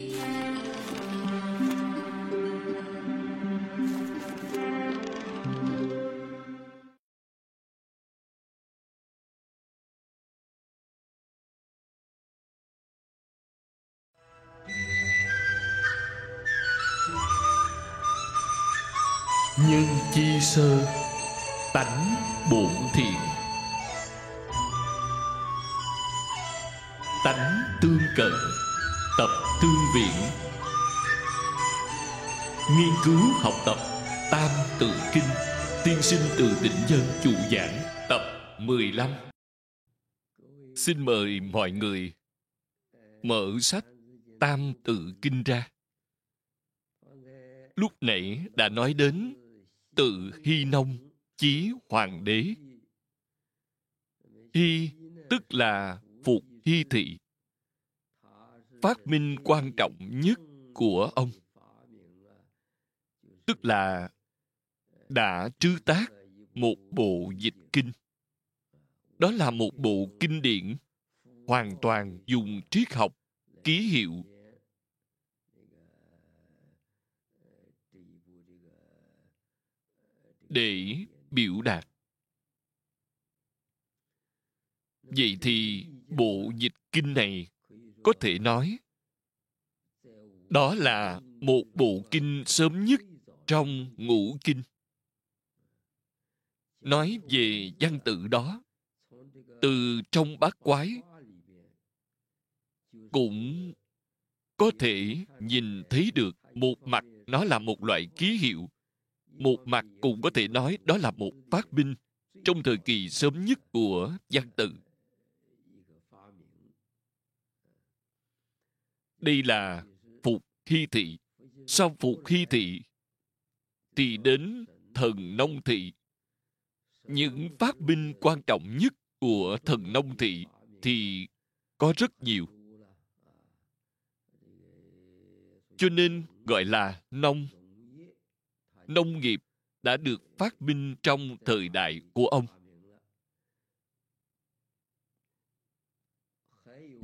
nhân chi sơ tánh bổn thiện. Tánh tương cận tập tương viện. Nghiên cứu học tập tam tự kinh, tiên sinh từ tỉnh dân chủ giảng, tập 15 xin mời mọi người mở sách tam tự kinh ra. Lúc nãy đã nói đến tự hy nông chí hoàng đế. Hy tức là phục hy thị phát minh quan trọng nhất của ông. Tức là đã trứ tác một bộ dịch kinh. Đó là một bộ kinh điển hoàn toàn dùng triết học, ký hiệu. Để biểu đạt. Vậy thì bộ dịch kinh này có thể nói. Đó là một bộ kinh sớm nhất trong ngũ kinh. Nói về văn tự đó, từ trong bát quái cũng có thể nhìn thấy được một mặt nó là một loại ký hiệu, một mặt cũng có thể nói đó là một phát minh trong thời kỳ sớm nhất của văn tự. Đây là phục hy thị. Sau phục hy thị, thì đến thần nông thị. Những phát minh quan trọng nhất của thần nông thị thì có rất nhiều. Cho nên gọi là nông. Nông nghiệp đã được phát minh trong thời đại của ông.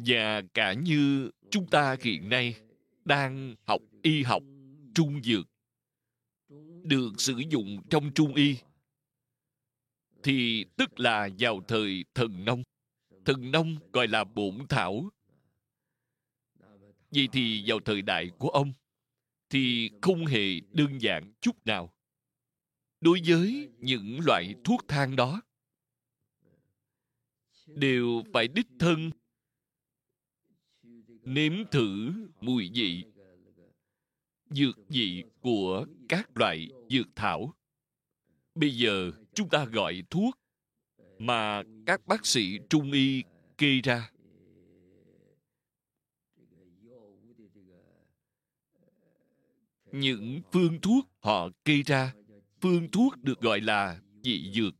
Và cả như chúng ta hiện nay đang học y học trung dược, được sử dụng trong trung y, thì tức là vào thời thần nông. Thần nông gọi là bổn thảo. Vậy thì vào thời đại của ông thì không hề đơn giản chút nào. Đối với những loại thuốc thang đó, đều phải đích thân nếm thử mùi vị, dược vị của các loại dược thảo. Bây giờ chúng ta gọi thuốc mà các bác sĩ trung y kê ra. Những phương thuốc họ kê ra, phương thuốc được gọi là dị dược.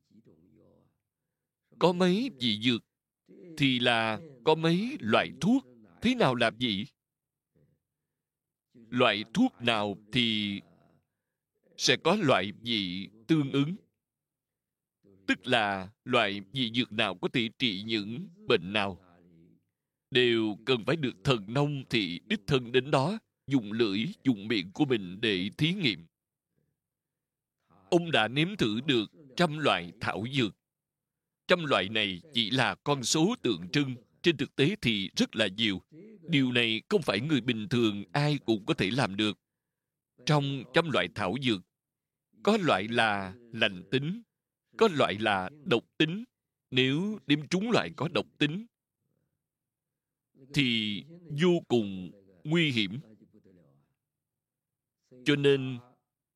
Có mấy dị dược thì là có mấy loại thuốc thế nào làm gì loại thuốc nào thì sẽ có loại vị tương ứng? Tức là loại vị dược nào có thể trị những bệnh nào? Đều cần phải được thần nông thì đích thân đến đó, dùng lưỡi, dùng miệng của mình để thí nghiệm. Ông đã nếm thử được trăm loại thảo dược. Trăm loại này chỉ là con số tượng trưng trên thực tế thì rất là nhiều. Điều này không phải người bình thường ai cũng có thể làm được. Trong trăm loại thảo dược, có loại là lành tính, có loại là độc tính. Nếu đếm trúng loại có độc tính, thì vô cùng nguy hiểm. Cho nên,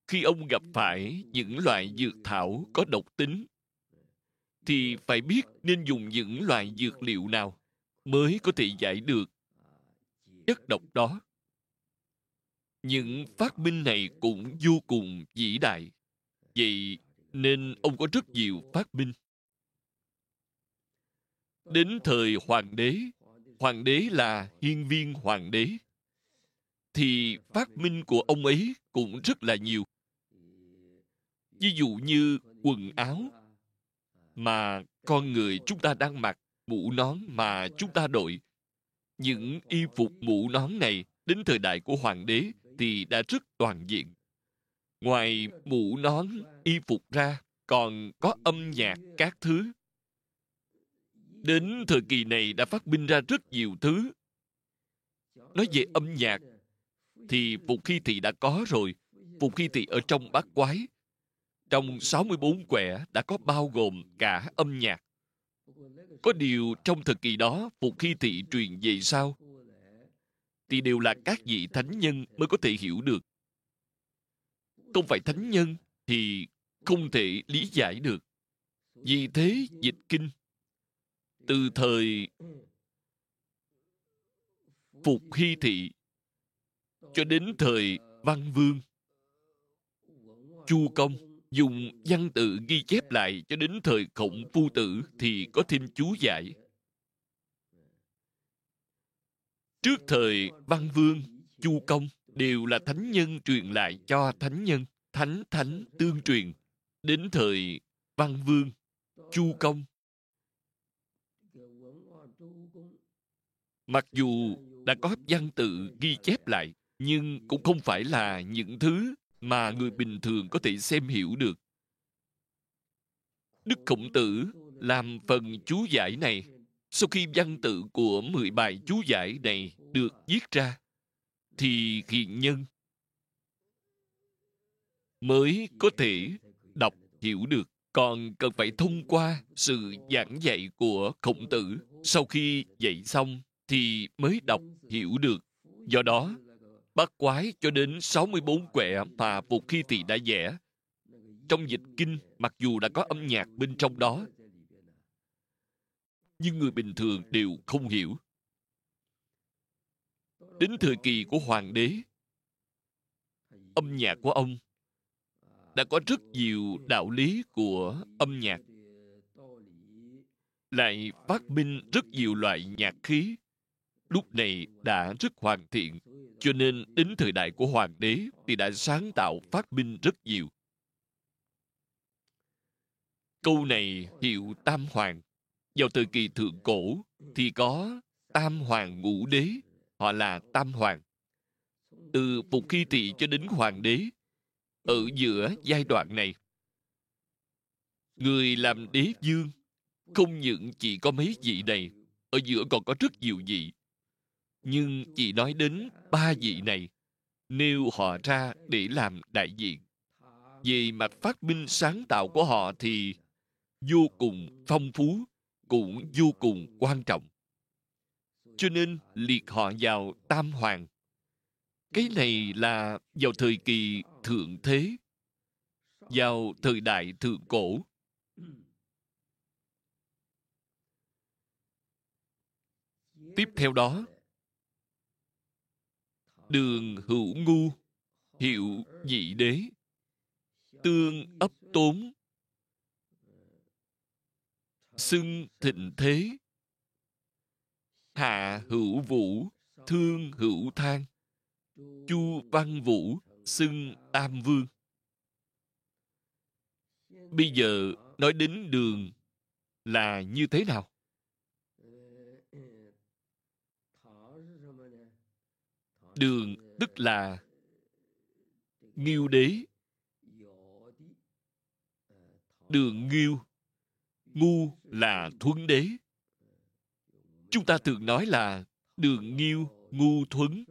khi ông gặp phải những loại dược thảo có độc tính, thì phải biết nên dùng những loại dược liệu nào mới có thể giải được chất độc đó. Những phát minh này cũng vô cùng vĩ đại, vậy nên ông có rất nhiều phát minh. Đến thời hoàng đế hoàng đế là hiên viên hoàng đế, thì phát minh của ông ấy cũng rất là nhiều. Ví dụ như quần áo mà con người chúng ta đang mặc mũ nón mà chúng ta đội. Những y phục mũ nón này đến thời đại của hoàng đế thì đã rất toàn diện. Ngoài mũ nón, y phục ra còn có âm nhạc các thứ. Đến thời kỳ này đã phát minh ra rất nhiều thứ. Nói về âm nhạc, thì phục khi thị đã có rồi. Phục khi thị ở trong bát quái. Trong 64 quẻ đã có bao gồm cả âm nhạc có điều trong thời kỳ đó phục khi thị truyền về sau, thì đều là các vị thánh nhân mới có thể hiểu được. Không phải thánh nhân thì không thể lý giải được. Vì thế, dịch kinh, từ thời phục hy thị cho đến thời văn vương, chu công dùng văn tự ghi chép lại cho đến thời khổng phu tử thì có thêm chú giải. Trước thời văn vương, chu công đều là thánh nhân truyền lại cho thánh nhân, thánh thánh tương truyền. Đến thời văn vương, chu công, mặc dù đã có văn tự ghi chép lại, nhưng cũng không phải là những thứ mà người bình thường có thể xem hiểu được. Đức khổng tử làm phần chú giải này. Sau khi văn tự của 10 bài chú giải này được viết ra, thì hiền nhân mới có thể đọc hiểu được. Còn cần phải thông qua sự giảng dạy của khổng tử sau khi dạy xong thì mới đọc hiểu được. Do đó bát quái cho đến 64 quẻ mà một Khi Tỳ đã vẽ. Trong dịch kinh, mặc dù đã có âm nhạc bên trong đó, nhưng người bình thường đều không hiểu. Đến thời kỳ của hoàng đế, âm nhạc của ông đã có rất nhiều đạo lý của âm nhạc lại phát minh rất nhiều loại nhạc khí lúc này đã rất hoàn thiện, cho nên đến thời đại của hoàng đế thì đã sáng tạo phát minh rất nhiều. Câu này hiệu tam hoàng. Vào thời kỳ thượng cổ thì có tam hoàng ngũ đế, họ là tam hoàng. Từ phục khi tỳ cho đến hoàng đế, ở giữa giai đoạn này, người làm đế dương không những chỉ có mấy vị này, ở giữa còn có rất nhiều vị nhưng chỉ nói đến ba vị này nêu họ ra để làm đại diện, về mặt phát minh sáng tạo của họ thì vô cùng phong phú cũng vô cùng quan trọng. Cho nên liệt họ vào tam hoàng. Cái này là vào thời kỳ thượng thế, vào thời đại thượng cổ. Tiếp theo đó đường hữu ngu, hiệu dị đế, tương ấp tốn, xưng thịnh thế, hạ hữu vũ, thương hữu thang, chu văn vũ, xưng tam vương. Bây giờ nói đến đường là như thế nào? Đường tức là nghiêu đế. Đường nghiêu, ngu là thuấn đế. Chúng ta thường nói là đường nghiêu, ngu thuấn.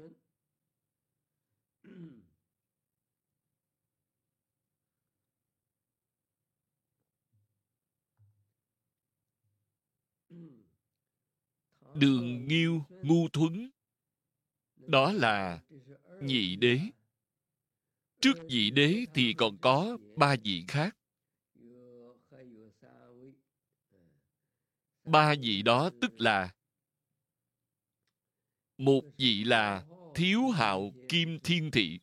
Đường nghiêu, ngu thuấn đó là nhị đế. Trước nhị đế thì còn có ba vị khác. Ba vị đó tức là một vị là thiếu hạo kim thiên thị.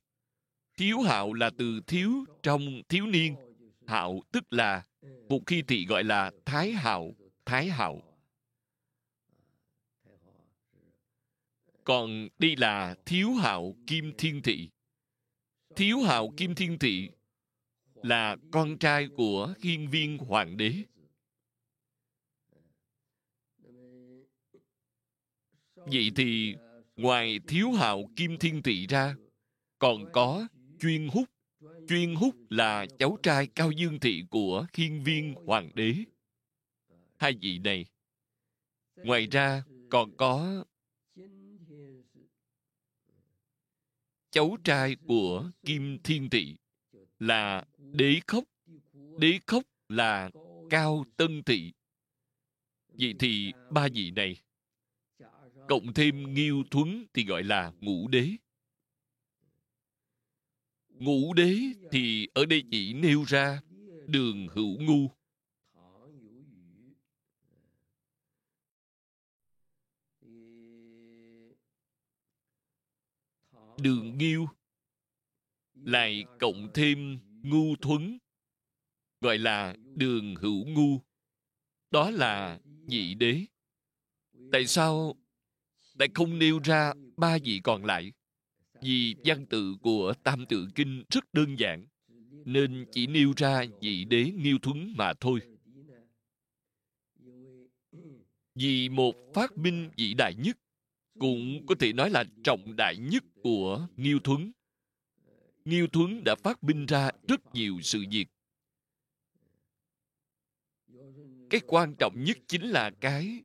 Thiếu hạo là từ thiếu trong thiếu niên. Hạo tức là một khi thị gọi là thái hạo thái hạo. Còn đây là thiếu hạo kim thiên thị. Thiếu hạo kim thiên thị là con trai của hiên viên hoàng đế. Vậy thì ngoài thiếu hạo kim thiên thị ra, còn có chuyên húc. Chuyên húc là cháu trai cao dương thị của hiên viên hoàng đế. Hai vị này, ngoài ra còn có cháu trai của kim thiên thị là đế khốc. Đế khốc là cao tân thị vậy thì ba vị này, cộng thêm nghiêu thuấn thì gọi là ngũ đế. Ngũ đế thì ở đây chỉ nêu ra đường hữu ngu. Đường nghiêu. Lại cộng thêm ngu thuấn, gọi là đường hữu ngu. Đó là vị đế. Tại sao lại không nêu ra ba vị còn lại? Vì văn tự của tam tự kinh rất đơn giản, nên chỉ nêu ra vị đế nghiêu thuấn mà thôi. Vì một phát minh vĩ đại nhất cũng có thể nói là trọng đại nhất của nghiêu thuấn. Nghiêu thuấn đã phát minh ra rất nhiều sự việc. Cái quan trọng nhất chính là cái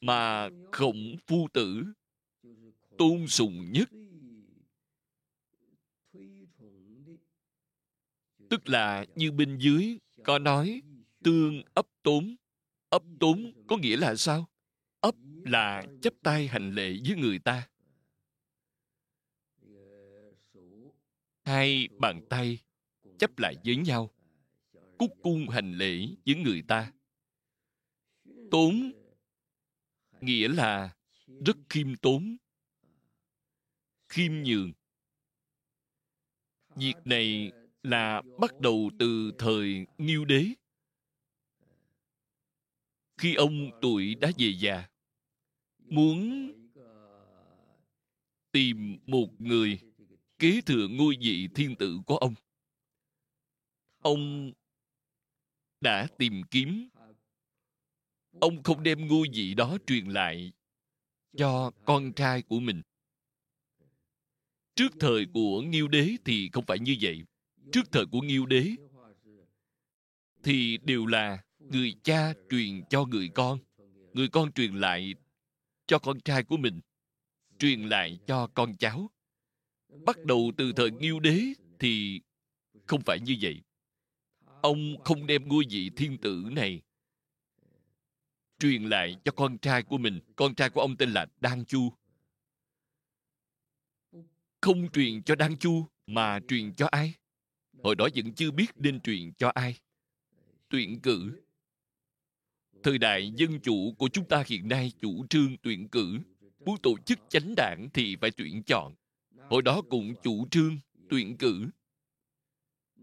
mà khổng phu tử tôn sùng nhất. Tức là như bên dưới có nói, tương ấp tốn. Ấp tốn có nghĩa là sao? Là chấp tay hành lễ với người ta. Hai bàn tay chấp lại với nhau, cúc cung hành lễ với người ta. Tốn nghĩa là rất khiêm tốn, khiêm nhường. Việc này là bắt đầu từ thời nghiêu đế. Khi ông tuổi đã về già muốn tìm một người kế thừa ngôi vị thiên tử của ông. Ông đã tìm kiếm. Ông không đem ngôi vị đó truyền lại cho con trai của mình. Trước thời của nghiêu đế thì không phải như vậy. Trước thời của nghiêu đế thì đều là người cha truyền cho người con. Người con truyền lại cho con trai của mình, truyền lại cho con cháu. Bắt đầu từ thời nghiêu đế thì không phải như vậy. Ông không đem ngôi vị thiên tử này truyền lại cho con trai của mình. Con trai của ông tên là đan chu. Không truyền cho đan chu mà truyền cho ai? Hồi đó vẫn chưa biết nên truyền cho ai. Tuyển cử thời đại dân chủ của chúng ta hiện nay chủ trương tuyển cử, muốn tổ chức chánh đảng thì phải tuyển chọn. Hồi đó cũng chủ trương tuyển cử.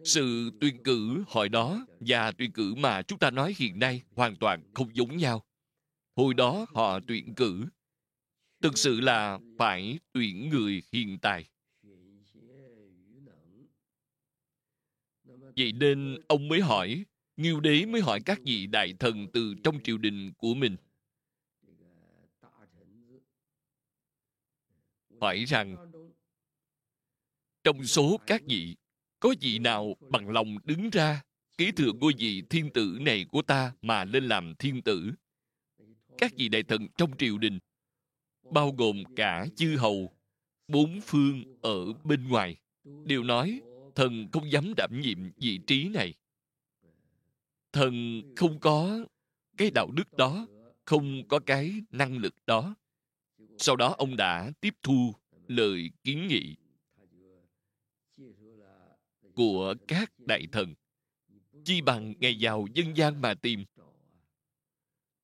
Sự tuyển cử hồi đó và tuyển cử mà chúng ta nói hiện nay hoàn toàn không giống nhau. Hồi đó họ tuyển cử, thực sự là phải tuyển người hiện tài vậy nên ông mới hỏi nghiêu đế mới hỏi các vị đại thần từ trong triều đình của mình. Hỏi rằng, trong số các vị, có vị nào bằng lòng đứng ra kế thừa ngôi vị thiên tử này của ta mà lên làm thiên tử? Các vị đại thần trong triều đình, bao gồm cả chư hầu, bốn phương ở bên ngoài, đều nói, thần không dám đảm nhiệm vị trí này thần không có cái đạo đức đó, không có cái năng lực đó. Sau đó ông đã tiếp thu lời kiến nghị của các đại thần, chi bằng ngày giàu dân gian mà tìm.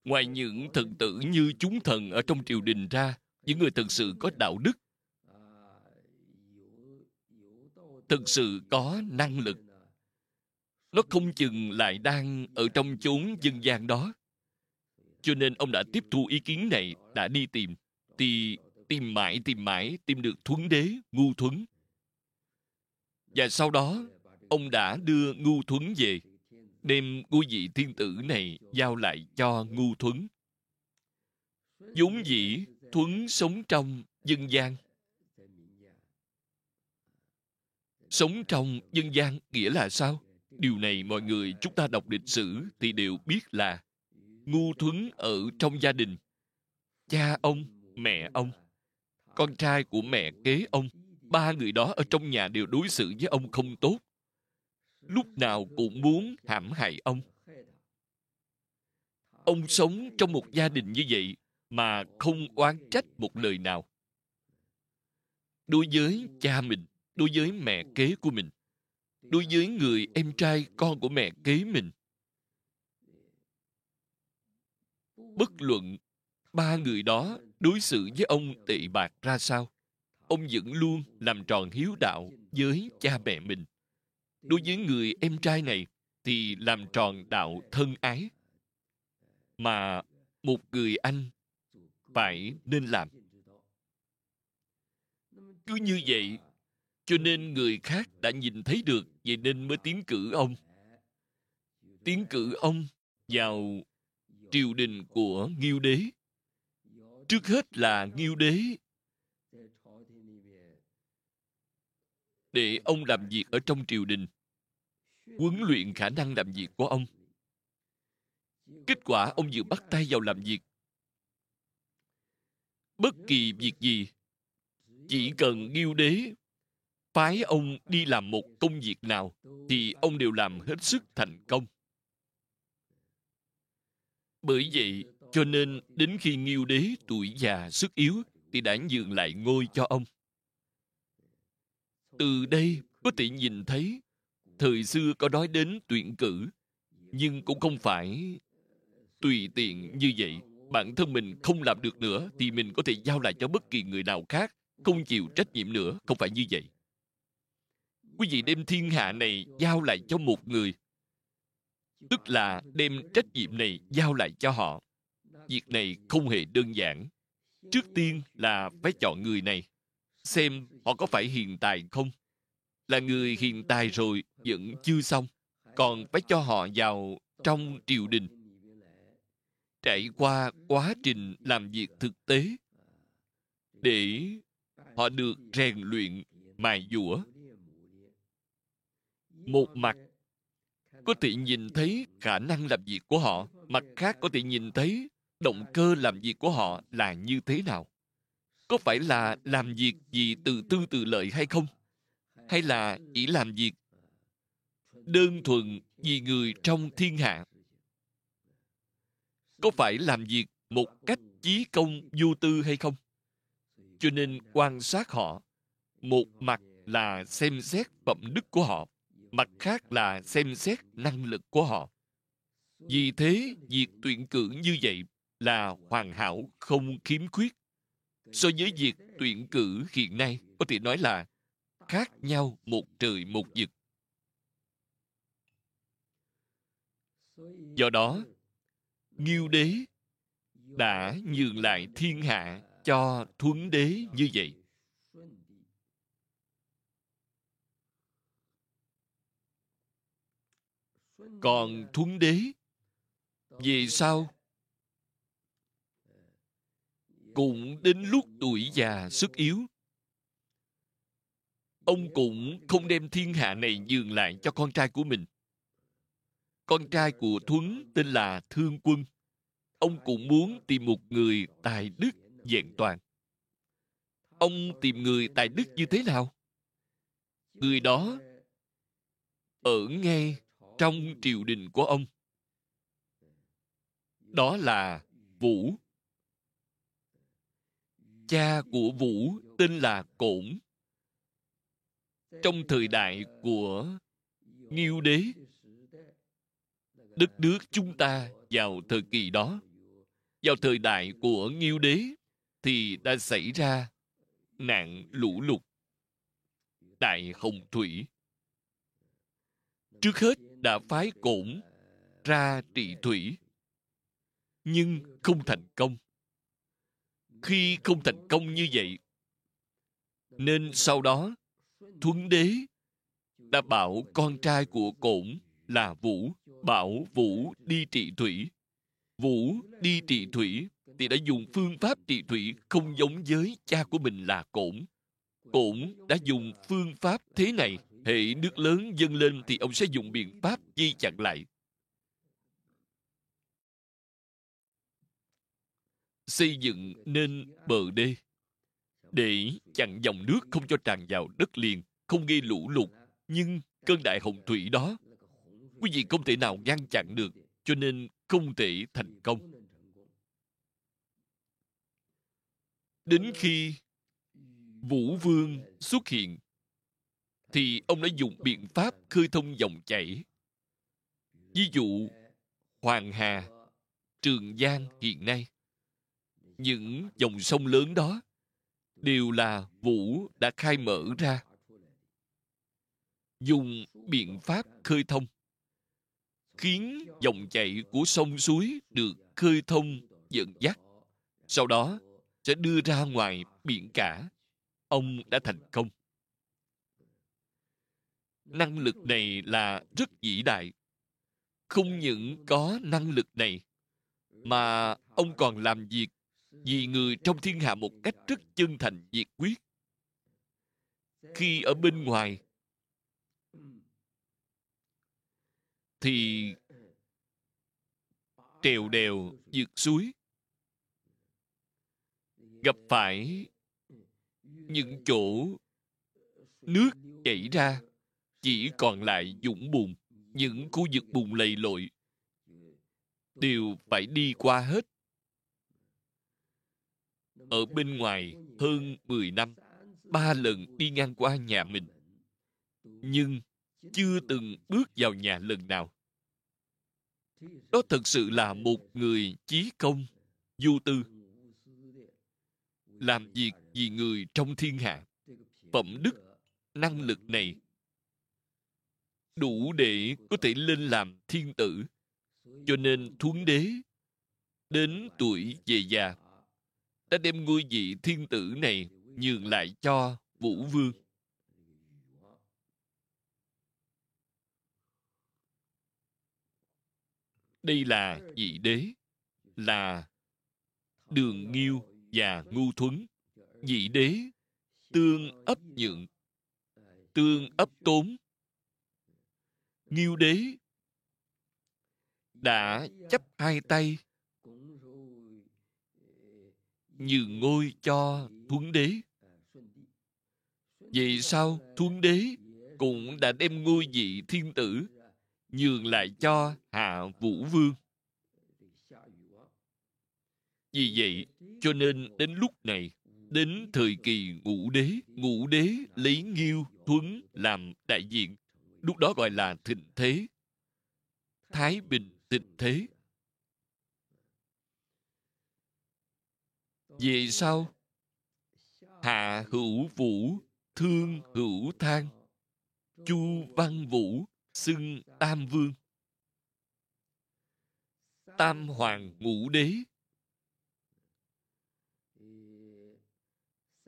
Ngoài những thần tử như chúng thần ở trong triều đình ra, những người thực sự có đạo đức, thực sự có năng lực nó không chừng lại đang ở trong chốn dân gian đó. Cho nên ông đã tiếp thu ý kiến này, đã đi tìm, thì tìm mãi tìm mãi, tìm được thuấn đế, ngu thuấn. Và sau đó, ông đã đưa ngu thuấn về, đem ngôi vị thiên tử này giao lại cho ngu thuấn. Vốn dĩ, thuấn sống trong dân gian. Sống trong dân gian nghĩa là sao? Điều này mọi người chúng ta đọc lịch sử thì đều biết là ngu thuấn ở trong gia đình. Cha ông, mẹ ông, con trai của mẹ kế ông, ba người đó ở trong nhà đều đối xử với ông không tốt. Lúc nào cũng muốn hãm hại ông. Ông sống trong một gia đình như vậy mà không oán trách một lời nào. Đối với cha mình, đối với mẹ kế của mình đối với người em trai con của mẹ kế mình. Bất luận ba người đó đối xử với ông tệ bạc ra sao, ông vẫn luôn làm tròn hiếu đạo với cha mẹ mình. Đối với người em trai này thì làm tròn đạo thân ái. Mà một người anh phải nên làm. Cứ như vậy cho nên người khác đã nhìn thấy được, vậy nên mới tiến cử ông. Tiến cử ông vào triều đình của nghiêu đế. Trước hết là nghiêu đế. Để ông làm việc ở trong triều đình, huấn luyện khả năng làm việc của ông. Kết quả ông vừa bắt tay vào làm việc. Bất kỳ việc gì, chỉ cần nghiêu đế phái ông đi làm một công việc nào thì ông đều làm hết sức thành công. Bởi vậy, cho nên đến khi nghiêu đế tuổi già sức yếu thì đã nhường lại ngôi cho ông. Từ đây có thể nhìn thấy, thời xưa có nói đến tuyển cử, nhưng cũng không phải. Tùy tiện như vậy, bản thân mình không làm được nữa thì mình có thể giao lại cho bất kỳ người nào khác, không chịu trách nhiệm nữa, không phải như vậy quý vị đem thiên hạ này giao lại cho một người. Tức là đem trách nhiệm này giao lại cho họ. Việc này không hề đơn giản. Trước tiên là phải chọn người này. Xem họ có phải hiền tài không. Là người hiền tài rồi, vẫn chưa xong. Còn phải cho họ vào trong triều đình. Trải qua quá trình làm việc thực tế, để họ được rèn luyện mài dũa một mặt, có thể nhìn thấy khả năng làm việc của họ. Mặt khác, có thể nhìn thấy động cơ làm việc của họ là như thế nào. Có phải là làm việc vì từ tư từ lợi hay không? Hay là chỉ làm việc đơn thuần vì người trong thiên hạ? Có phải làm việc một cách chí công vô tư hay không? Cho nên quan sát họ, một mặt là xem xét phẩm đức của họ mặt khác là xem xét năng lực của họ. Vì thế, việc tuyển cử như vậy là hoàn hảo, không khiếm khuyết. So với việc tuyển cử hiện nay, có thể nói là khác nhau một trời một vực. Do đó nghiêu đế đã nhường lại thiên hạ cho thuấn đế như vậy. Còn thuấn đế. Về sau cũng đến lúc tuổi già sức yếu. Ông cũng không đem thiên hạ này nhường lại cho con trai của mình. Con trai của thuấn tên là thương quân. Ông cũng muốn tìm một người tài đức vẹn toàn. Ông tìm người tài đức như thế nào? Người đó ở ngay trong triều đình của ông. Đó là vũ. Cha của vũ tên là cổn. Trong thời đại của nghiêu đế, đất nước chúng ta vào thời kỳ đó, vào thời đại của nghiêu đế thì đã xảy ra nạn lũ lụt đại hồng thủy. Trước hết đã phái cổn ra trị thủy nhưng không thành công khi không thành công như vậy, nên sau đó, thuấn đế đã bảo con trai của cổn là vũ, bảo vũ đi trị thủy vũ đi trị thủy thì đã dùng phương pháp trị thủy không giống với cha của mình là cổn. Cổn đã dùng phương pháp thế này. Hệ nước lớn dâng lên thì ông sẽ dùng biện pháp di chặn lại. Xây dựng nên bờ đê để chặn dòng nước không cho tràn vào đất liền, không gây lũ lụt. Nhưng cơn đại hồng thủy đó, quý vị không thể nào ngăn chặn được, cho nên không thể thành công. Đến khi Vũ Vương xuất hiện, thì ông đã dùng biện pháp khơi thông dòng chảy. Ví dụ, Hoàng Hà, Trường Giang hiện nay, những dòng sông lớn đó đều là Vũ đã khai mở ra. Dùng biện pháp khơi thông, khiến dòng chảy của sông suối được khơi thông dẫn dắt. Sau đó, sẽ đưa ra ngoài biển cả. Ông đã thành công. Năng lực này là rất vĩ đại. Không những có năng lực này, mà ông còn làm việc vì người trong thiên hạ một cách rất chân thành nhiệt quyết. Khi ở bên ngoài, thì trèo đèo vượt suối gặp phải những chỗ nước chảy ra chỉ còn lại dũng bùn, những khu vực bùn lầy lội. Đều phải đi qua hết. Ở bên ngoài hơn 10 năm, ba lần đi ngang qua nhà mình. Nhưng chưa từng bước vào nhà lần nào. Đó thật sự là một người chí công du tư. Làm việc vì người trong thiên hạ, phẩm đức, năng lực này đủ để có thể lên làm thiên tử. Cho nên thuấn đế đến tuổi về già đã đem ngôi vị thiên tử này nhường lại cho vũ vương. Đây là vị đế, là đường nghiêu và ngu thuấn. Vị đế tương ấp nhượng, tương ấp tốn nghiêu đế. Đã chấp hai tay. nhường ngôi cho thuấn đế. Vì sao thuấn đế cũng đã đem ngôi vị thiên tử nhường lại cho hạ vũ vương. Vì vậy cho nên đến lúc này đến thời kỳ ngũ đế ngũ đế lấy nghiêu thuấn làm đại diện lúc đó gọi là thịnh thế. Thái bình thịnh thế. Về sau, hạ hữu vũ, thương hữu thang, chu văn vũ, xưng tam vương. Tam hoàng ngũ đế.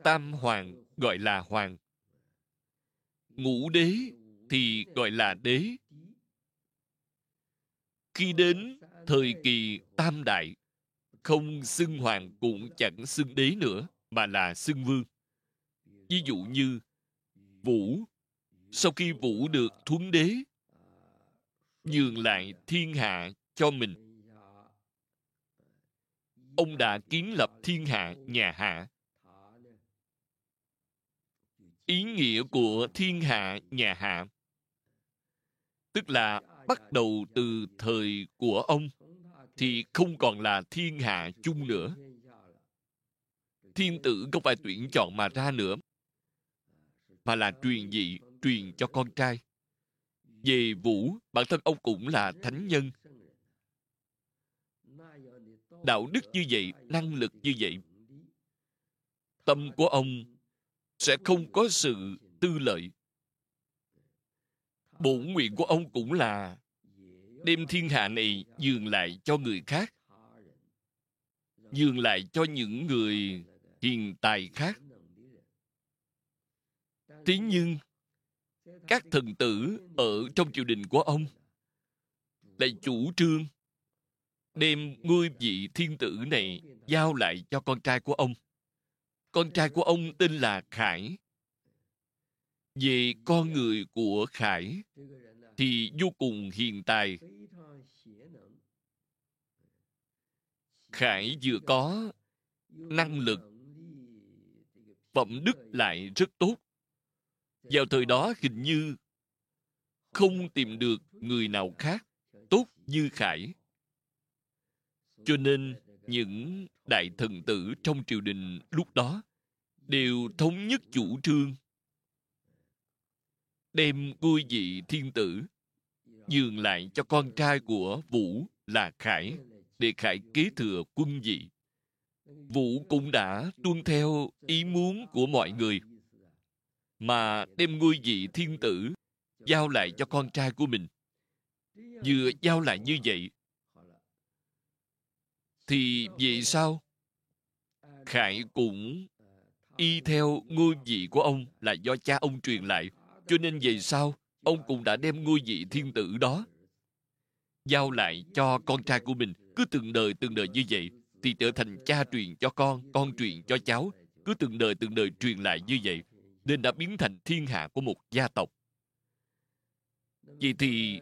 Tam hoàng gọi là hoàng ngũ đế thì gọi là đế. Khi đến thời kỳ tam đại, không xưng hoàng cũng chẳng xưng đế nữa, mà là xưng vương. Ví dụ như vũ, sau khi vũ được thuấn đế, nhường lại thiên hạ cho mình. Ông đã kiến lập thiên hạ, nhà hạ. Ý nghĩa của thiên hạ, nhà hạ tức là bắt đầu từ thời của ông, thì không còn là thiên hạ chung nữa. Thiên tử không phải tuyển chọn mà ra nữa, mà là truyền dị, truyền cho con trai. Về vũ, bản thân ông cũng là thánh nhân. Đạo đức như vậy, năng lực như vậy, tâm của ông sẽ không có sự tư lợi bổn nguyện của ông cũng là, đem thiên hạ này dường lại cho người khác dường lại cho những người hiền tài khác. Thế nhưng, các thần tử ở trong triều đình của ông lại chủ trương đem ngôi vị thiên tử này giao lại cho con trai của ông. Con trai của ông tên là khải về con người của khải thì vô cùng hiền tài. Khải vừa có năng lực phẩm đức lại rất tốt. Vào thời đó hình như không tìm được người nào khác tốt như khải. Cho nên những đại thần tử trong triều đình lúc đó đều thống nhất chủ trương đem ngôi vị thiên tử nhường lại cho con trai của vũ là khải để khải kế thừa quân vị. Vũ cũng đã tuân theo ý muốn của mọi người mà đem ngôi vị thiên tử giao lại cho con trai của mình. Vừa giao lại như vậy, thì vì sao? Khải cũng y theo ngôi vị của ông là do cha ông truyền lại cho nên về sau, ông cũng đã đem ngôi vị thiên tử đó giao lại cho con trai của mình. Cứ từng đời từng đời như vậy thì trở thành cha truyền cho con con truyền cho cháu. Cứ từng đời từng đời truyền lại như vậy, nên đã biến thành thiên hạ của một gia tộc. Vậy thì,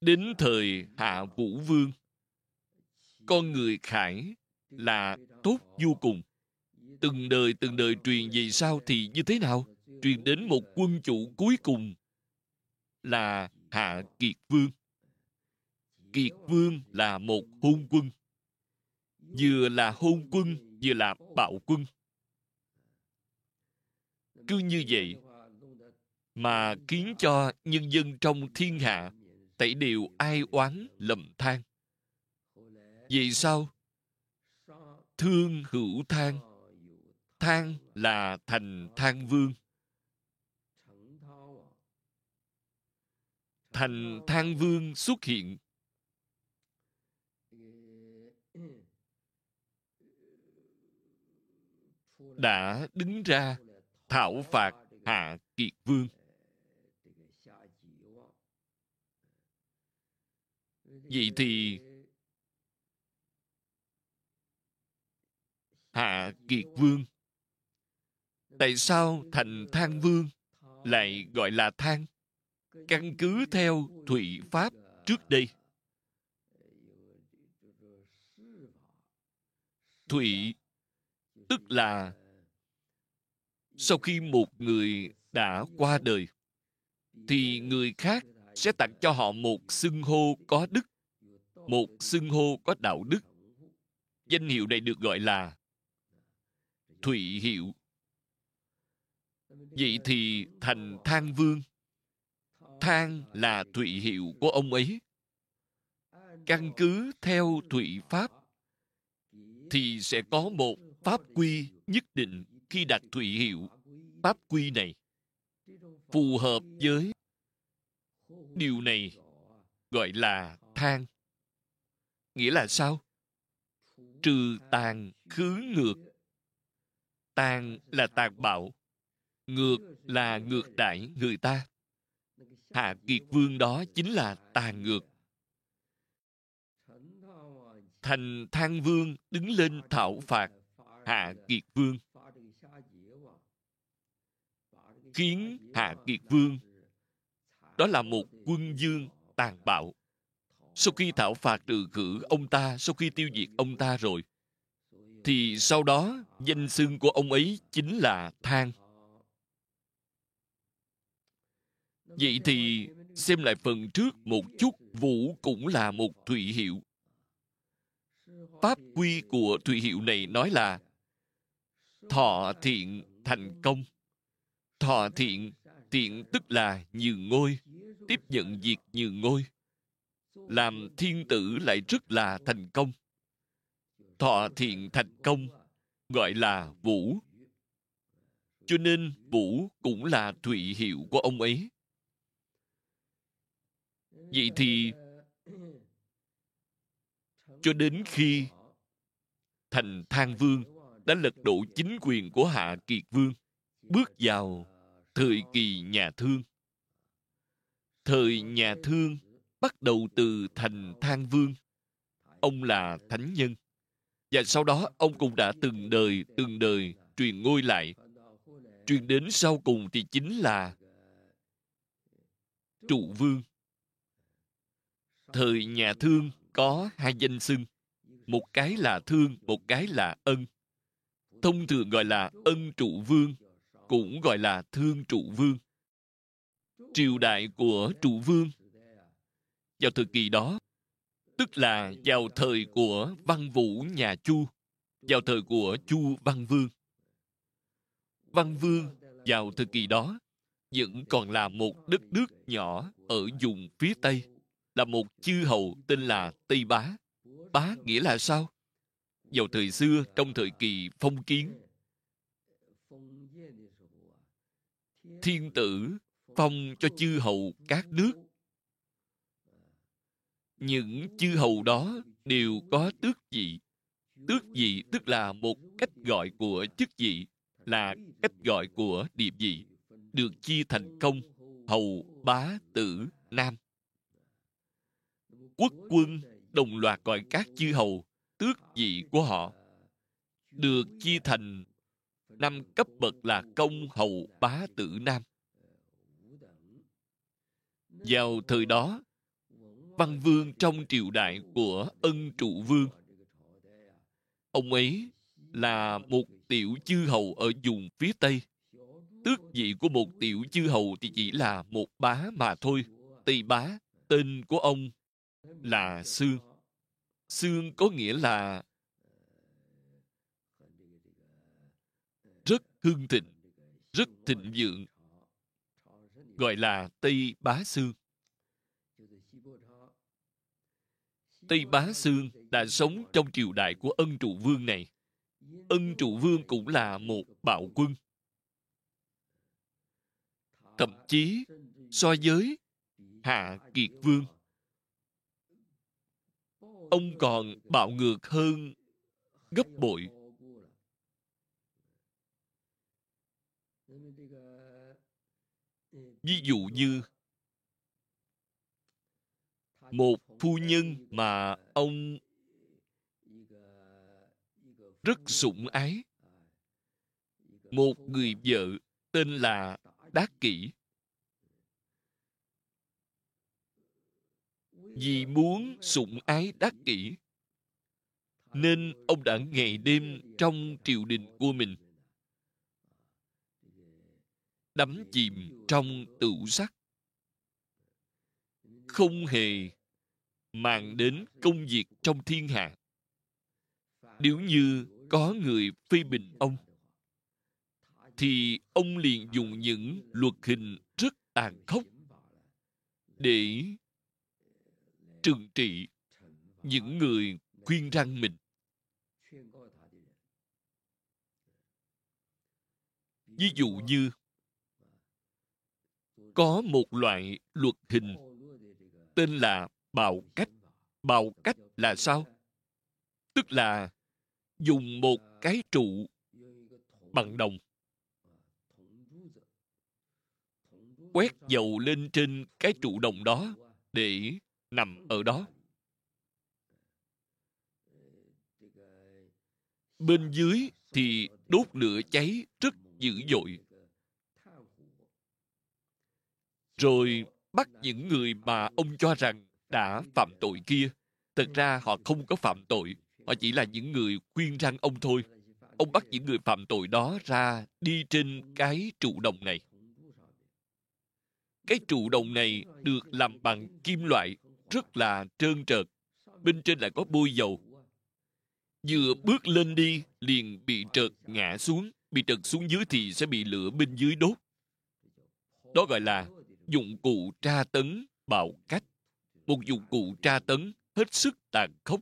đến thời hạ vũ vương, con người khải là tốt vô cùng. Từng đời từng đời truyền về sau thì như thế nào? Truyền đến một quân chủ cuối cùng là hạ kiệt vương. Kiệt vương là một hôn quân, vừa là hôn quân, vừa là bạo quân. Cứ như vậy mà khiến cho nhân dân trong thiên hạ tẩy đều ai oán lầm than. Vì sao? Thương hữu than. Than là thành than vương. Thành Thang vương xuất hiện. Đã đứng ra thảo phạt hạ kiệt vương. Vậy thì hạ kiệt vương, tại sao thành thang vương lại gọi là thang căn cứ theo thụy pháp trước đây. Thụy, tức là sau khi một người đã qua đời, thì người khác sẽ tặng cho họ một xưng hô có đức, một xưng hô có đạo đức. Danh hiệu này được gọi là thụy hiệu. Vậy thì thành thang vương. Than là thụy hiệu của ông ấy. Căn cứ theo thụy pháp, thì sẽ có một pháp quy nhất định khi đặt thụy hiệu. Pháp quy này phù hợp với điều này gọi là than. nghĩa là sao? Trừ tàn khứ ngược. Tàn là tàn bạo, ngược là ngược đãi người ta hạ kiệt vương đó chính là tàn ngược. Thành thang vương đứng lên thảo phạt hạ kiệt vương. Khiến hạ kiệt vương, đó là một quân dương tàn bạo. Sau khi thảo phạt trừ khử ông ta, sau khi tiêu diệt ông ta rồi, thì sau đó danh xưng của ông ấy chính là thang. Vậy thì xem lại phần trước một chút vũ cũng là một thụy hiệu. Pháp quy của thụy hiệu này nói là thọ thiện thành công. Thọ thiện thiện tức là nhường ngôi tiếp nhận việc nhường ngôi. Làm thiên tử lại rất là thành công. Thọ thiện thành công gọi là vũ. Cho nên vũ cũng là thụy hiệu của ông ấy vậy thì, cho đến khi thành thang vương đã lật đổ chính quyền của hạ kiệt vương, bước vào thời kỳ nhà thương. Thời nhà thương bắt đầu từ thành thang vương. Ông là thánh nhân. Và sau đó, ông cũng đã từng đời từng đời truyền ngôi lại. Truyền đến sau cùng thì chính là trụ vương thời nhà thương có hai danh xưng. Một cái là thương, một cái là ân. Thông thường gọi là ân trụ vương, cũng gọi là thương trụ vương. Triều đại của trụ vương. Vào thời kỳ đó, tức là vào thời của văn vũ nhà chu, vào thời của chu văn vương. Văn vương vào thời kỳ đó vẫn còn là một đất nước nhỏ ở vùng phía tây là một chư hầu tên là tây bá. Bá nghĩa là sao? Vào thời xưa, trong thời kỳ phong kiến, thiên tử phong cho chư hầu các nước. Những chư hầu đó đều có tước vị. Tước vị tức là một cách gọi của chức vị, là cách gọi của địa vị, được chia thành công, hầu bá tử nam quốc quân, đồng loạt gọi các chư hầu, tước vị của họ. Được chia thành năm cấp bậc là công hầu bá tử nam. Vào thời đó, văn vương trong triều đại của ân trụ vương, ông ấy là một tiểu chư hầu ở vùng phía tây. Tước vị của một tiểu chư hầu thì chỉ là một bá mà thôi. Tây bá, tên của ông là xương xương có nghĩa là rất hưng thịnh, rất thịnh vượng, gọi là tây bá xương tây bá xương đã sống trong triều đại của ân trụ vương này. Ân trụ vương cũng là một bạo quân. Thậm chí so với hạ kiệt vương ông còn bạo ngược hơn gấp bội. Ví dụ như một phu nhân mà ông rất sủng ái. Một người vợ tên là đát kỷ. Vì muốn sủng ái đắc kỷ. Nên ông đã ngày đêm trong triều đình của mình, đắm chìm trong tửu sắc không hề mang đến công việc trong thiên hạ. Nếu như có người phê bình ông, thì ông liền dùng những luật hình rất tàn khốc để trừng trị những người khuyên răng mình. Ví dụ như, có một loại luật hình tên là bào cách. Bào cách là sao? Tức là dùng một cái trụ bằng đồng, quét dầu lên trên cái trụ đồng đó để nằm ở đó. Bên dưới thì đốt lửa cháy rất dữ dội. Rồi bắt những người mà ông cho rằng đã phạm tội kia. Thật ra họ không có phạm tội, họ chỉ là những người khuyên răng ông thôi. Ông bắt những người phạm tội đó ra đi trên cái trụ đồng này. Cái trụ đồng này được làm bằng kim loại rất là trơn trượt. bên trên lại có bôi dầu. Vừa bước lên đi, liền bị trượt ngã xuống, bị trượt xuống dưới thì sẽ bị lửa bên dưới đốt. Đó gọi là dụng cụ tra tấn bạo cách. Một dụng cụ tra tấn hết sức tàn khốc.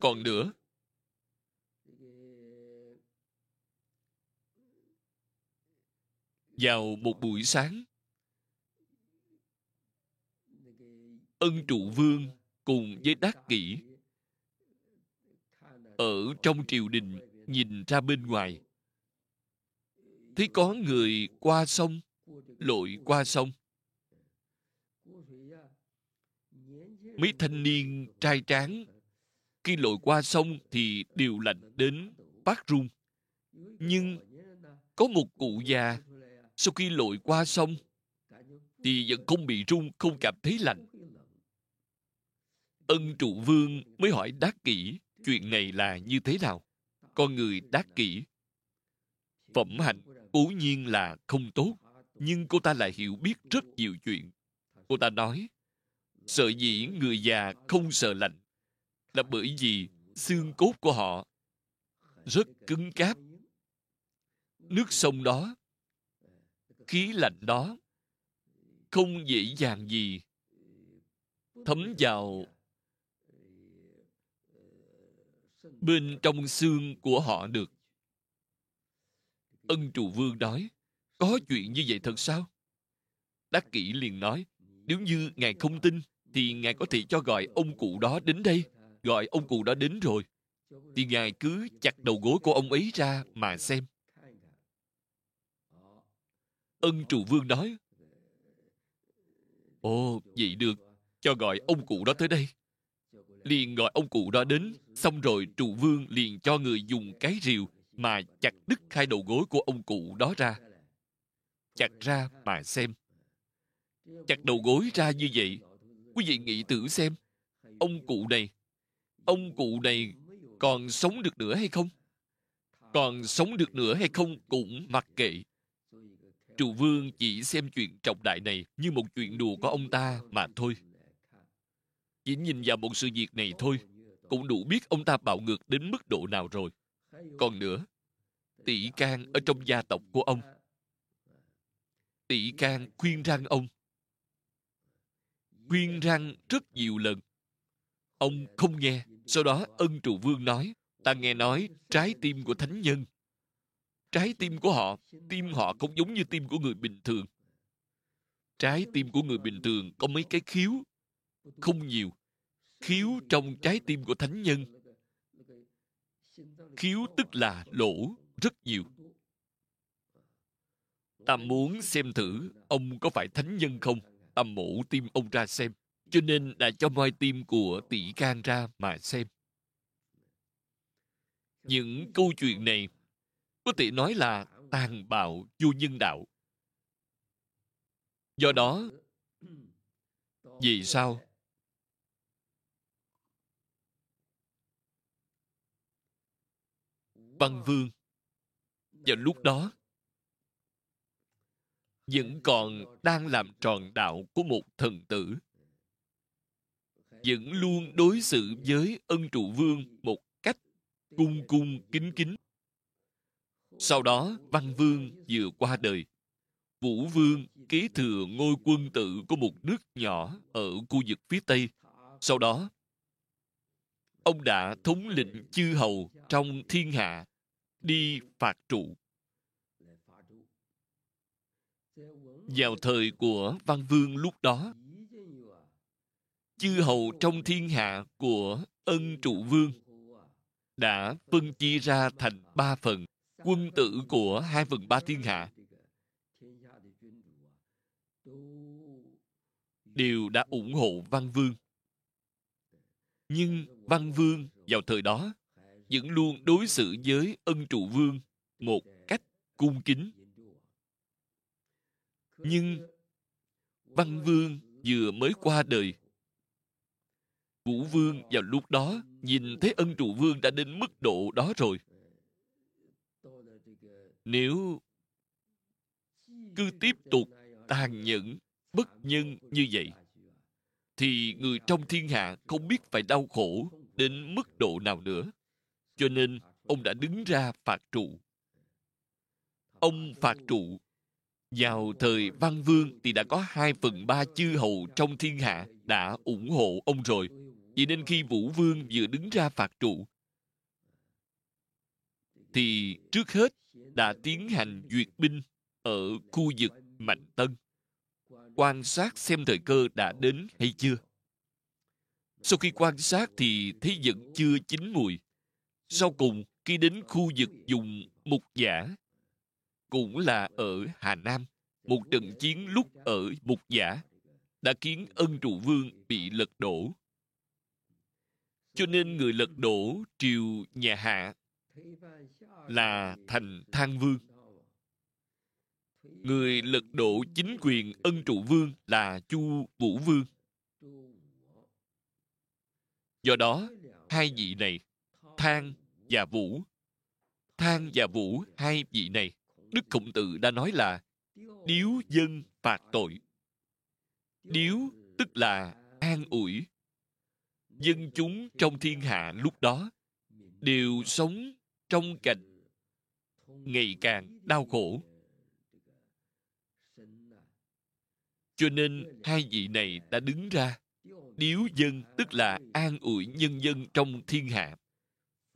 Còn nữa, vào một buổi sáng ân trụ vương cùng với đắc kỷ. Ở trong triều đình, nhìn ra bên ngoài. Thấy có người qua sông, lội qua sông. Mấy thanh niên trai tráng, khi lội qua sông thì đều lạnh đến bát run. Nhưng có một cụ già, sau khi lội qua sông thì vẫn không bị run, không cảm thấy lạnh ân trụ vương mới hỏi đắc kỷ chuyện này là như thế nào? Con người đắc kỷ phẩm hạnh cố nhiên là không tốt, nhưng cô ta lại hiểu biết rất nhiều chuyện. Cô ta nói, sợ dĩ người già không sợ lạnh là bởi vì xương cốt của họ rất cứng cáp. Nước sông đó, khí lạnh đó không dễ dàng gì thấm vào bên trong xương của họ được. Ân trụ vương nói, có chuyện như vậy thật sao? Đắc kỷ liền nói, nếu như ngài không tin, thì ngài có thể cho gọi ông cụ đó đến đây. Gọi ông cụ đó đến rồi. Thì ngài cứ chặt đầu gối của ông ấy ra mà xem. Ân trụ vương nói, ồ, vậy được. Cho gọi ông cụ đó tới đây liền gọi ông cụ đó đến. Xong rồi trụ vương liền cho người dùng cái rìu mà chặt đứt hai đầu gối của ông cụ đó ra. Chặt ra mà xem. Chặt đầu gối ra như vậy. Quý vị nghĩ thử xem. Ông cụ này, ông cụ này còn sống được nữa hay không? Còn sống được nữa hay không cũng mặc kệ. Trụ vương chỉ xem chuyện trọng đại này như một chuyện đùa của ông ta mà thôi chỉ nhìn vào một sự việc này thôi, cũng đủ biết ông ta bạo ngược đến mức độ nào rồi. Còn nữa, tỷ can ở trong gia tộc của ông. Tỷ can khuyên răng ông. Khuyên răng rất nhiều lần. Ông không nghe, sau đó ân trụ vương nói, ta nghe nói trái tim của thánh nhân. Trái tim của họ, tim họ không giống như tim của người bình thường. Trái tim của người bình thường có mấy cái khiếu? Không nhiều khiếu trong trái tim của thánh nhân. Khiếu tức là lỗ rất nhiều. Ta muốn xem thử ông có phải thánh nhân không? Ta mổ tim ông ra xem. Cho nên đã cho moi tim của tỷ can ra mà xem. Những câu chuyện này có thể nói là tàn bạo vô nhân đạo. Do đó, vì sao văn vương. Vào lúc đó, vẫn còn đang làm tròn đạo của một thần tử, vẫn luôn đối xử với ân trụ vương một cách cung cung kính kính. Sau đó, văn vương vừa qua đời, vũ vương kế thừa ngôi quân tự của một nước nhỏ ở khu vực phía tây. Sau đó, ông đã thống lĩnh chư hầu trong thiên hạ đi phạt trụ. Vào thời của văn vương lúc đó, chư hầu trong thiên hạ của ân trụ vương đã phân chia ra thành ba phần, quân tử của hai phần ba thiên hạ. Đều đã ủng hộ văn vương. Nhưng văn vương vào thời đó vẫn luôn đối xử với ân trụ vương một cách cung kính. Nhưng văn vương vừa mới qua đời, vũ vương vào lúc đó nhìn thấy ân trụ vương đã đến mức độ đó rồi. Nếu cứ tiếp tục tàn nhẫn, bất nhân như vậy, thì người trong thiên hạ không biết phải đau khổ đến mức độ nào nữa cho nên, ông đã đứng ra phạt trụ ông phạt trụ vào thời văn vương thì đã có hai phần ba chư hầu trong thiên hạ đã ủng hộ ông rồi vì nên khi vũ vương vừa đứng ra phạt trụ, thì trước hết đã tiến hành duyệt binh ở khu vực Mạnh Tân. Quan sát xem thời cơ đã đến hay chưa. Sau khi quan sát thì thấy vẫn chưa chín mùi. Sau cùng, khi đến khu vực dùng mục giả, cũng là ở Hà Nam, một trận chiến lúc ở mục giả đã khiến ân trụ vương bị lật đổ. Cho nên người lật đổ triều nhà hạ là thành thang vương. Người lật đổ chính quyền ân trụ vương là chu vũ vương. Do đó hai vị này thang và vũ. Thang và vũ, hai vị này, đức khổng tử đã nói là, điếu dân phạt tội. Điếu tức là an ủi. Dân chúng trong thiên hạ lúc đó đều sống trong cảnh ngày càng đau khổ. Cho nên hai vị này đã đứng ra. Điếu dân tức là an ủi nhân dân trong thiên hạ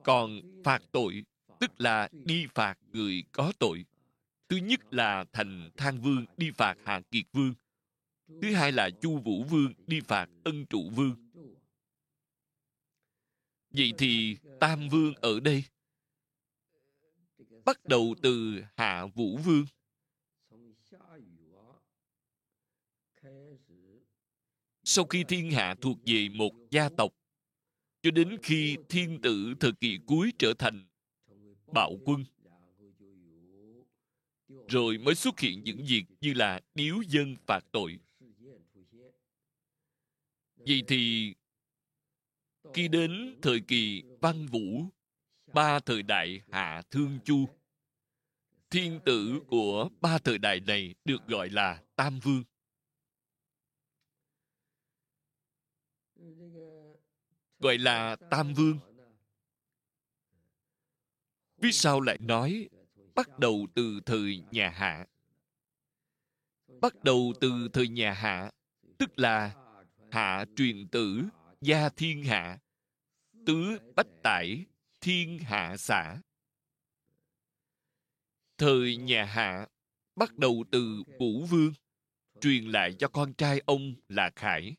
còn phạt tội, tức là đi phạt người có tội. Thứ nhất là thành thang vương đi phạt hạ kiệt vương. Thứ hai là chu vũ vương đi phạt ân trụ vương. Vậy thì tam vương ở đây? Bắt đầu từ hạ vũ vương. Sau khi thiên hạ thuộc về một gia tộc cho đến khi thiên tử thời kỳ cuối trở thành bạo quân, rồi mới xuất hiện những việc như là điếu dân phạt tội. Vậy thì, khi đến thời kỳ văn vũ, ba thời đại hạ thương chu, thiên tử của ba thời đại này được gọi là tam vương gọi là tam vương. Phía sau lại nói, bắt đầu từ thời nhà hạ. Bắt đầu từ thời nhà hạ, tức là hạ truyền tử gia thiên hạ, tứ bách tải thiên hạ xã. Thời nhà hạ bắt đầu từ vũ vương, truyền lại cho con trai ông là khải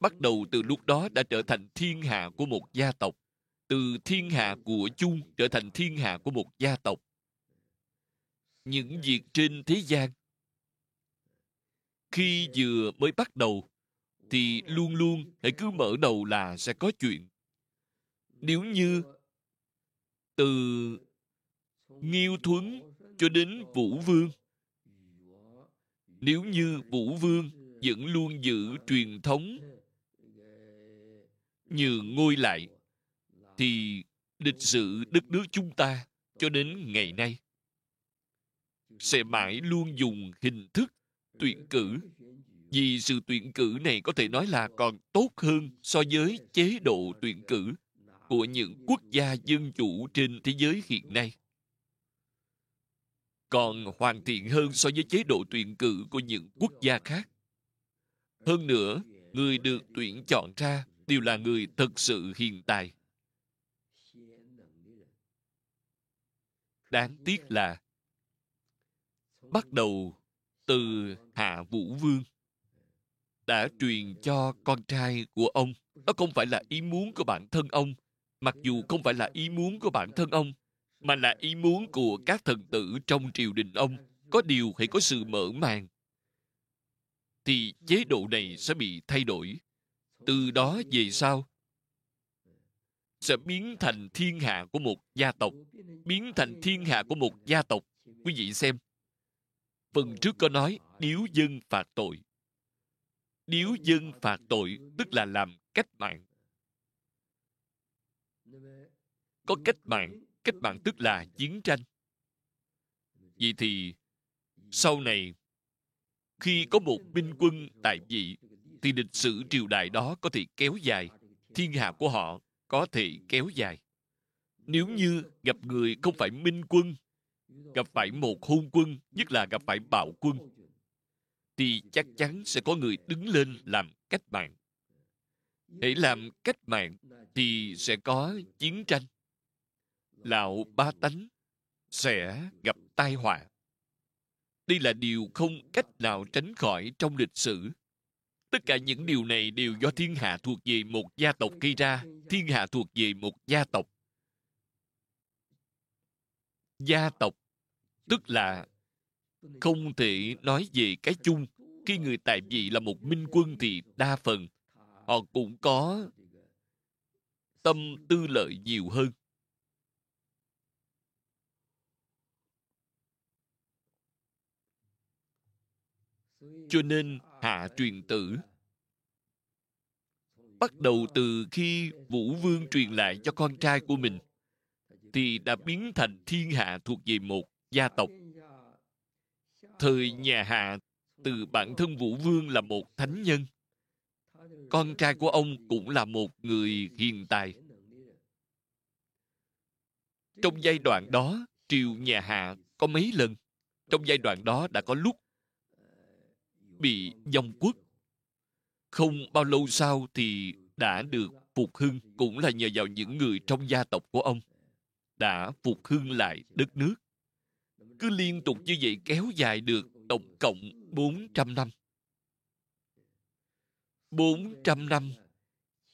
bắt đầu từ lúc đó đã trở thành thiên hạ của một gia tộc, từ thiên hạ của chung trở thành thiên hạ của một gia tộc. Những việc trên thế gian, khi vừa mới bắt đầu, thì luôn luôn hãy cứ mở đầu là sẽ có chuyện. Nếu như từ nghiêu thuấn cho đến vũ vương, nếu như vũ vương vẫn luôn giữ truyền thống nhường ngôi lại thì lịch sử đất nước chúng ta cho đến ngày nay. Sẽ mãi luôn dùng hình thức tuyển cử. Vì sự tuyển cử này có thể nói là còn tốt hơn so với chế độ tuyển cử của những quốc gia dân chủ trên thế giới hiện nay. Còn hoàn thiện hơn so với chế độ tuyển cử của những quốc gia khác. Hơn nữa, người được tuyển chọn ra đều là người thật sự hiện tài đáng tiếc là bắt đầu từ hạ vũ vương đã truyền cho con trai của ông. Đó không phải là ý muốn của bản thân ông, mặc dù không phải là ý muốn của bản thân ông, mà là ý muốn của các thần tử trong triều đình ông. Có điều hãy có sự mở màn, thì chế độ này sẽ bị thay đổi từ đó về sau, sẽ biến thành thiên hạ của một gia tộc, biến thành thiên hạ của một gia tộc. Quý vị xem, phần trước có nói, điếu dân phạt tội. Điếu dân phạt tội tức là làm cách mạng. Có cách mạng cách mạng tức là chiến tranh. Vậy thì sau này, khi có một binh quân tại vị thì lịch sử triều đại đó có thể kéo dài, thiên hạ của họ có thể kéo dài. Nếu như gặp người không phải minh quân, gặp phải một hôn quân, nhất là gặp phải bạo quân, thì chắc chắn sẽ có người đứng lên làm cách mạng. Để làm cách mạng thì sẽ có chiến tranh. Lão ba tánh sẽ gặp tai họa. Đây là điều không cách nào tránh khỏi trong lịch sử tất cả những điều này đều do thiên hạ thuộc về một gia tộc gây ra. Thiên hạ thuộc về một gia tộc. Gia tộc, tức là không thể nói về cái chung. Khi người tại vị là một minh quân thì đa phần họ cũng có tâm tư lợi nhiều hơn. Cho nên hạ truyền tử. Bắt đầu từ khi vũ vương truyền lại cho con trai của mình, thì đã biến thành thiên hạ thuộc về một gia tộc. Thời nhà hạ, từ bản thân vũ vương là một thánh nhân, con trai của ông cũng là một người hiền tài. Trong giai đoạn đó, triều nhà hạ có mấy lần? Trong giai đoạn đó đã có lúc bị dòng quốc không bao lâu sau thì đã được phục hưng cũng là nhờ vào những người trong gia tộc của ông đã phục hưng lại đất nước cứ liên tục như vậy kéo dài được tổng cộng 400 năm. 400 năm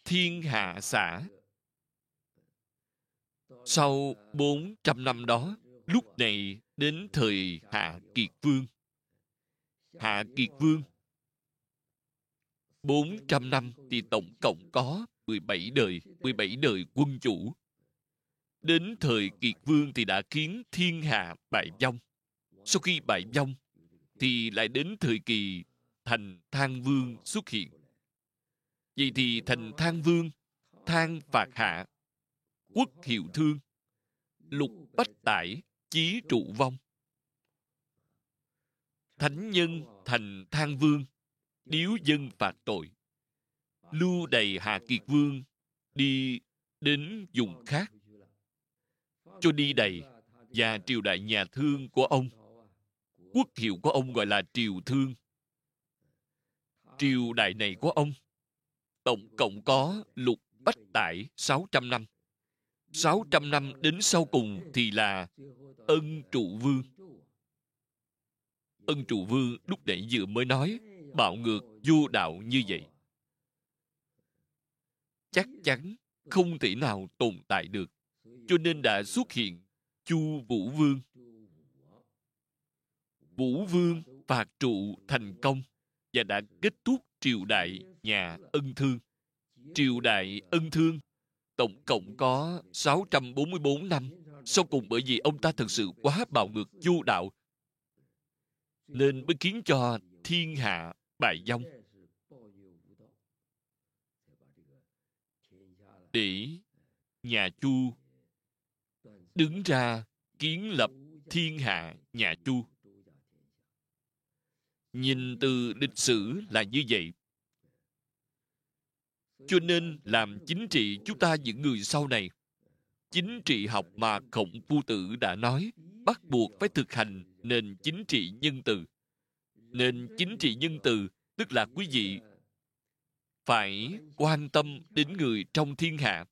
thiên hạ xã. Sau 400 năm đó, lúc này đến thời Hạ Kiệt Vương. Hạ Kiệt Vương 400 năm thì tổng cộng có 17 đời, 17 đời quân chủ. Đến thời Kiệt Vương thì đã khiến thiên hạ bại vong. Sau khi bại vong, thì lại đến thời kỳ thành thang vương xuất hiện. Vậy thì thành thang vương, thang phạt hạ, quốc hiệu thương, lục bách tải, chí trụ vong. Thánh nhân thành thang vương, điếu dân phạt tội. Lưu đầy hà kiệt vương, đi đến vùng khác. Cho đi đầy, và triều đại nhà thương của ông quốc hiệu của ông gọi là triều thương triều đại này của ông tổng cộng có lục bách tải 600 năm 600 năm đến sau cùng thì là ân trụ vương ân trụ vương lúc nãy vừa mới nói, bạo ngược vô đạo như vậy chắc chắn không thể nào tồn tại được, cho nên đã xuất hiện chu vũ vương vũ vương phạt trụ thành công và đã kết thúc triều đại nhà ân thương. Triều đại ân thương tổng cộng có 644 năm. Sau cùng bởi vì ông ta thật sự quá bạo ngược vô đạo nên mới khiến cho thiên hạ bại vong. Để nhà Chu đứng ra kiến lập thiên hạ nhà Chu. Nhìn từ lịch sử là như vậy. Cho nên làm chính trị chúng ta những người sau này, chính trị học mà Khổng Phu Tử đã nói, bắt buộc phải thực hành nền chính trị nhân từ. Nền chính trị nhân từ, tức là quý vị phải quan tâm đến người trong thiên hạ.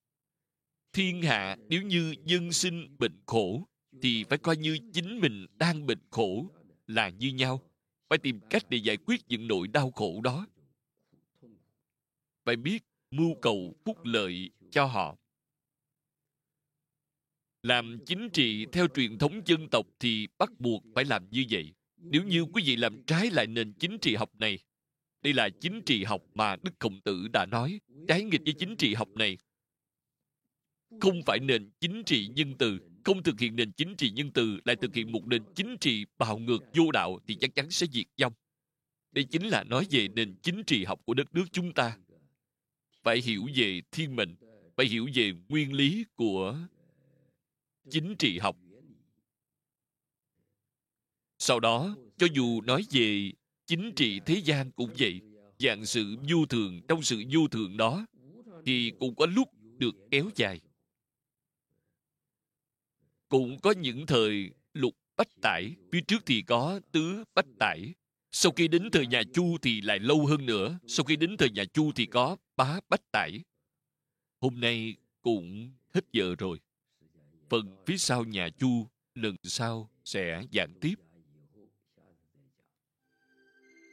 Thiên hạ nếu như dân sinh bệnh khổ thì phải coi như chính mình đang bệnh khổ là như nhau phải tìm cách để giải quyết những nỗi đau khổ đó phải biết mưu cầu phúc lợi cho họ làm chính trị theo truyền thống dân tộc thì bắt buộc phải làm như vậy nếu như quý vị làm trái lại nền chính trị học này đây là chính trị học mà đức khổng tử đã nói trái nghịch với chính trị học này không phải nền chính trị nhân từ không thực hiện nền chính trị nhân từ lại thực hiện một nền chính trị bạo ngược vô đạo thì chắc chắn sẽ diệt vong. Đây chính là nói về nền chính trị học của đất nước chúng ta. Phải hiểu về thiên mệnh, phải hiểu về nguyên lý của chính trị học. Sau đó, cho dù nói về chính trị thế gian cũng vậy, dạng sự vô thường trong sự vô thường đó, thì cũng có lúc được kéo dài. Cũng có những thời lục bách tải phía trước thì có tứ bách tải. Sau khi đến thời nhà chu thì lại lâu hơn nữa. Sau khi đến thời nhà chu thì có bá bách tải. Hôm nay cũng hết giờ rồi phần phía sau nhà chu lần sau sẽ giảng tiếp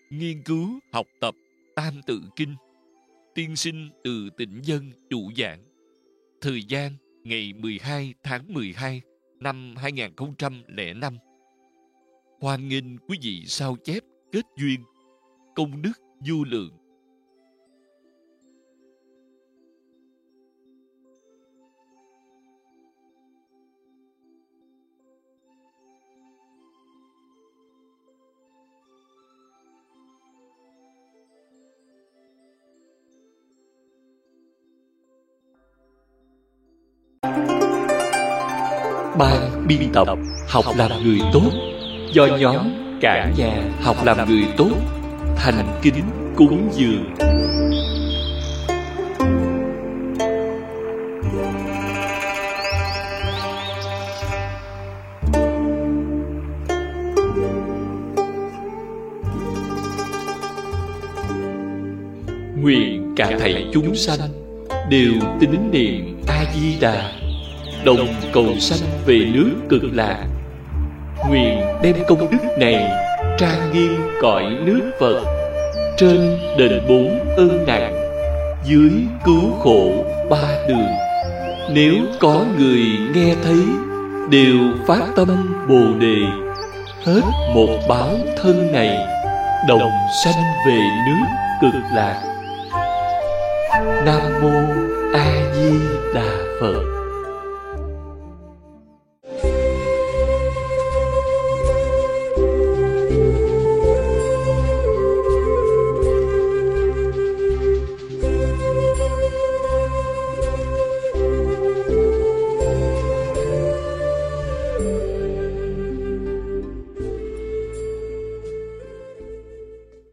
nghiên cứu học tập tam tự kinh tiên sinh từ tỉnh dân chủ giảng thời gian ngày 12 tháng 12 năm 2005. Hoan nghênh quý vị sao chép kết duyên, công đức du lượng. Ban biên tập học làm người tốt. Do nhóm cả nhà học làm người tốt thành kính cúng dường. Nguyện cả thầy chúng sanh đều tín niệm a di đà đồng cầu sanh về nước cực lạc nguyện đem công đức này trang nghiêm cõi nước phật trên đền bốn ơn nặng dưới cứu khổ ba đường. Nếu có người nghe thấy, đều phát tâm bồ đề. Hết một báo thân này, đồng sanh về nước cực lạc nam mô a di đà phật.